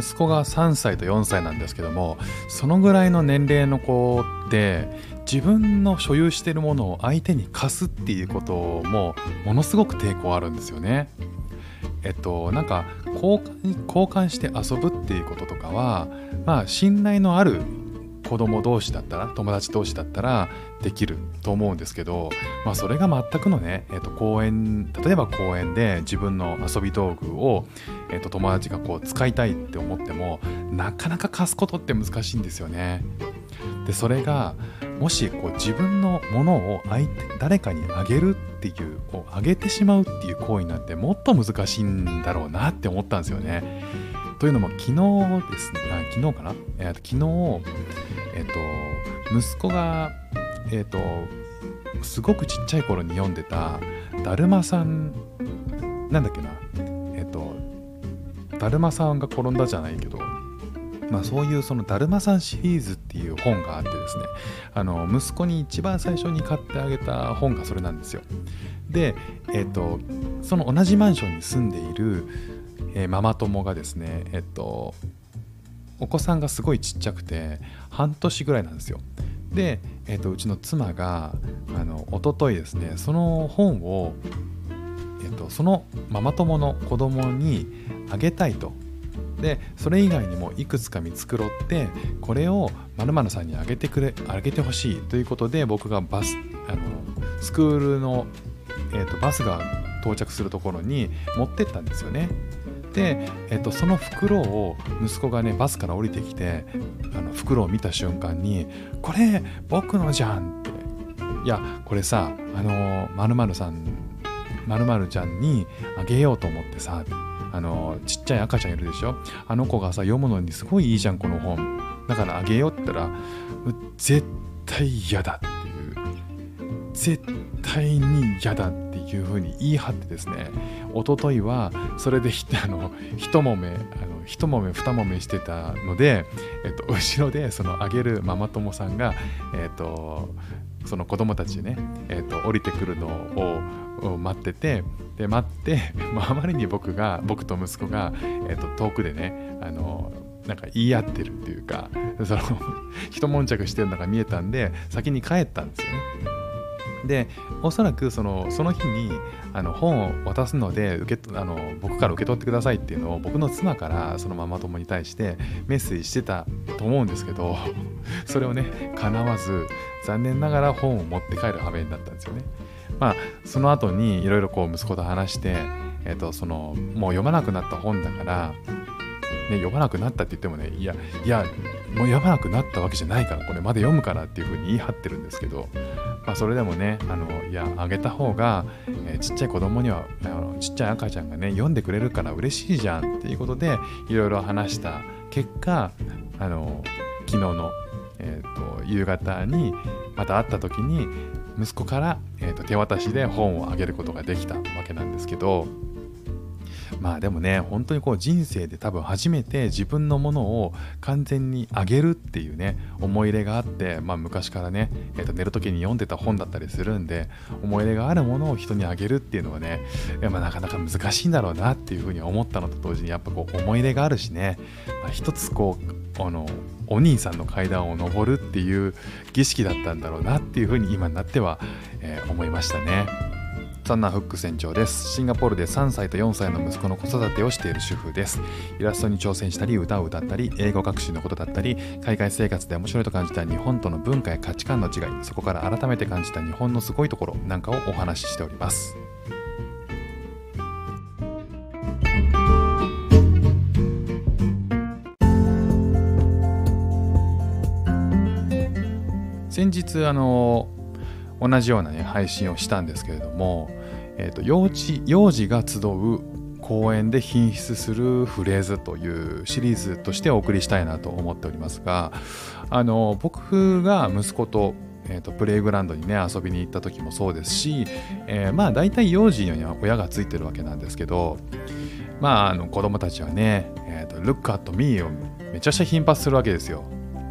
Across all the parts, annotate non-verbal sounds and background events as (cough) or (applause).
息子が3歳と4歳なんですけどもそのぐらいの年齢の子って自分の所有しているものを相手に貸すっていうこともものすごく抵抗あるんですよね。えっとなんか交換して遊ぶっていうこととかはまあ信頼のある子供同士だったら友達同士だったらできると思うんですけど、まあ、それが全くのね、えー、と公園例えば公園で自分の遊び道具を、えー、と友達がこう使いたいって思ってもなかなか貸すことって難しいんですよね。でそれがもしこう自分のものを相手誰かにあげるっていうこうあげてしまうっていう行為なんてもっと難しいんだろうなって思ったんですよね。というのも昨日ですね昨日かな、えー、昨日え、ー、と息子がえ、ー、とすごくちっちゃい頃に読んでた「だるまさん」なんだっけな、「だるまさんが転んだ」じゃないけどまあ、そういうそのだるまさんシリーズっていう本があってですねあの息子に一番最初に買ってあげた本がそれなんですよで、え、ー、とその同じマンションに住んでいる、えー、ママ友がですねえっ、ー、とお子さんがすごいちっちゃくて半年ぐらいなんですよで、えーと、うちの妻があの一昨日ですねその本を、えーと、そのママ友の子供にあげたいと。でそれ以外にもいくつか見繕ってこれを〇〇さんにあげてくれあげてほしいということで僕がバスあのスクールの、えーとバスが到着するところに持ってったんですよね。で、えっと、その袋を息子がねバスから降りてきてあの袋を見た瞬間に「これ僕のじゃん」って「いやこれさあの〇〇さん〇〇ちゃんにあげようと思ってさ」ってあのちっちゃい赤ちゃんいるでしょ？あの子がさ読むのにすごいいいじゃんこの本。だからあげようって言ったら絶対嫌だっていう。絶対に嫌だっていうふうに言い張ってですね。一昨日はそれで (laughs) あの一もめあの一もめ二もめしてたので、えっと、後ろでそのあげるママ友さんが、えっと、その子供たちね、えっと、降りてくるのを待っててで待って、(laughs) まあ、あまりに僕が僕と息子が、えっと、遠くでねあのなんか言い合ってるっていうかその一悶着してるのが見えたんで先に帰ったんですよね。でおそらくそのその日にあの本を渡すので受けあの僕から受け取ってくださいっていうのを僕の妻からそのママ友に対してメッセージしてたと思うんですけど (laughs) それをね叶わず残念ながら本を持って帰る羽目になったんですよね。まあその後にいろいろこう息子と話して、えー、とそのもう読まなくなった本だからね、読まなくなったって言ってもね、いや、いや、もう読まなくなったわけじゃないから、これまだ読むからっていうふうに言い張ってるんですけど、まあ、それでもね、あのいや、あげた方が、えー、ちっちゃい子供にはあの、ちっちゃい赤ちゃんがね、読んでくれるから嬉しいじゃんっていうことで、いろいろ話した結果、あの昨日の、えーと、夕方にまた会った時に、息子から、えーと手渡しで本をあげることができたわけなんですけど、まあでもね本当にこう人生で多分初めて自分のものを完全にあげるっていうね思い入れがあって、まあ、昔からね、えー、と寝る時に読んでた本だったりするんで思い入れがあるものを人にあげるっていうのはね、まあ、なかなか難しいんだろうなっていうふうに思ったのと同時にやっぱこう思い入れがあるしね、まあ、一つこうあのお兄さんの階段を上るっていう儀式だったんだろうなっていうふうに今になっては、えー、思いましたね。そんなフック船長です。シンガポールで3歳と4歳の息子の子育てをしている主婦です。イラストに挑戦したり歌を歌ったり英語学習のことだったり海外生活で面白いと感じた日本との文化や価値観の違いそこから改めて感じた日本のすごいところなんかをお話ししております。先日あの同じようなね配信をしたんですけれどもえーと、幼児幼児が集う公演で品質するフレーズというシリーズとしてお送りしたいなと思っておりますがあの僕が息子と,、えーと、プレイグラウンドにね遊びに行った時もそうですし、えー、まあ大体幼児には親がついてるわけなんですけどまああの子供たちはね、えーと、Look at me をめちゃくちゃ頻発するわけですよ。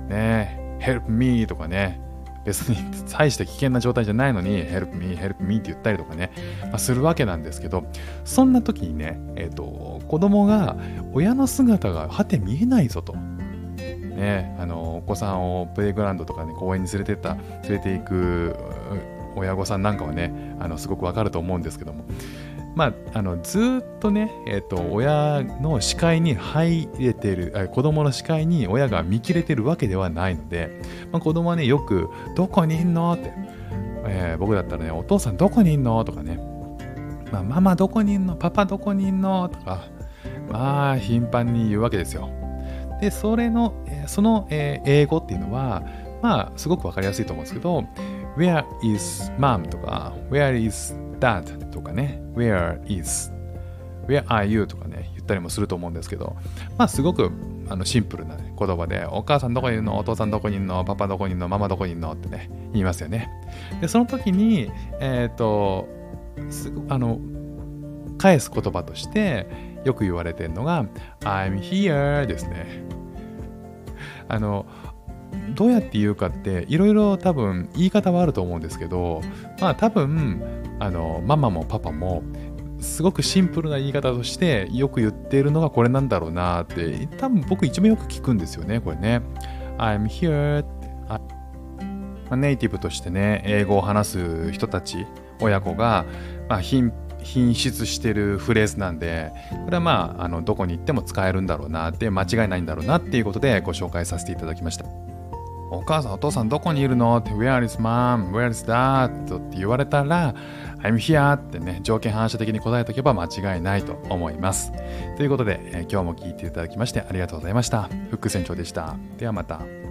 ね Help me とかね別に大して危険な状態じゃないのに、help me, help me って言ったりとかね、まあ、するわけなんですけど、そんな時にね、えっ、ー、と、子供が親の姿がはて見えないぞと。ね、あのお子さんをプレイグラウンドとかね公園に連れてった連れていく親御さんなんかはねあのすごくわかると思うんですけどもまあ、あのずっとね、えーと、親の視界に入れてる子供の視界に親が見切れてるわけではないので、まあ、子供はねよく「どこにいんの?」って、えー、僕だったらね「お父さんどこにいんの?」とかね「まあ、ママどこにいんのパパどこにいんの?」とかまあ頻繁に言うわけですよ。でそれのその、英語っていうのはまあすごくわかりやすいと思うんですけど Where is mom? とか Where is dad? とかね Where is? Where are you? とかね言ったりもすると思うんですけどまあすごくあのシンプルな、言葉でお母さんどこにいるの？お父さんどこにいるの？パパどこにいるの？ママどこにいるの？ってね言いますよねでその時にえっ、ー、とあの返す言葉としてよく言われてるのが I'm here ですねあのどうやって言うかっていろいろ多分言い方はあると思うんですけどまあ多分あのママもパパもすごくシンプルな言い方としてよく言っているのがこれなんだろうなって多分僕一番よく聞くんですよねこれね I'm here、ネイティブとしてね英語を話す人たち親子が、まあ、品質してるフレーズなんでこれはまああのどこに行っても使えるんだろうなって間違いないんだろうなっていうことでご紹介させていただきました。お母さんお父さんどこにいるの？って Where is mom? Where is dad? って言われたら I'm here ってね条件反射的に答えておけば間違いないと思います。ということで、えー、今日も聞いていただきましてありがとうございました。フック船長でした。ではまた。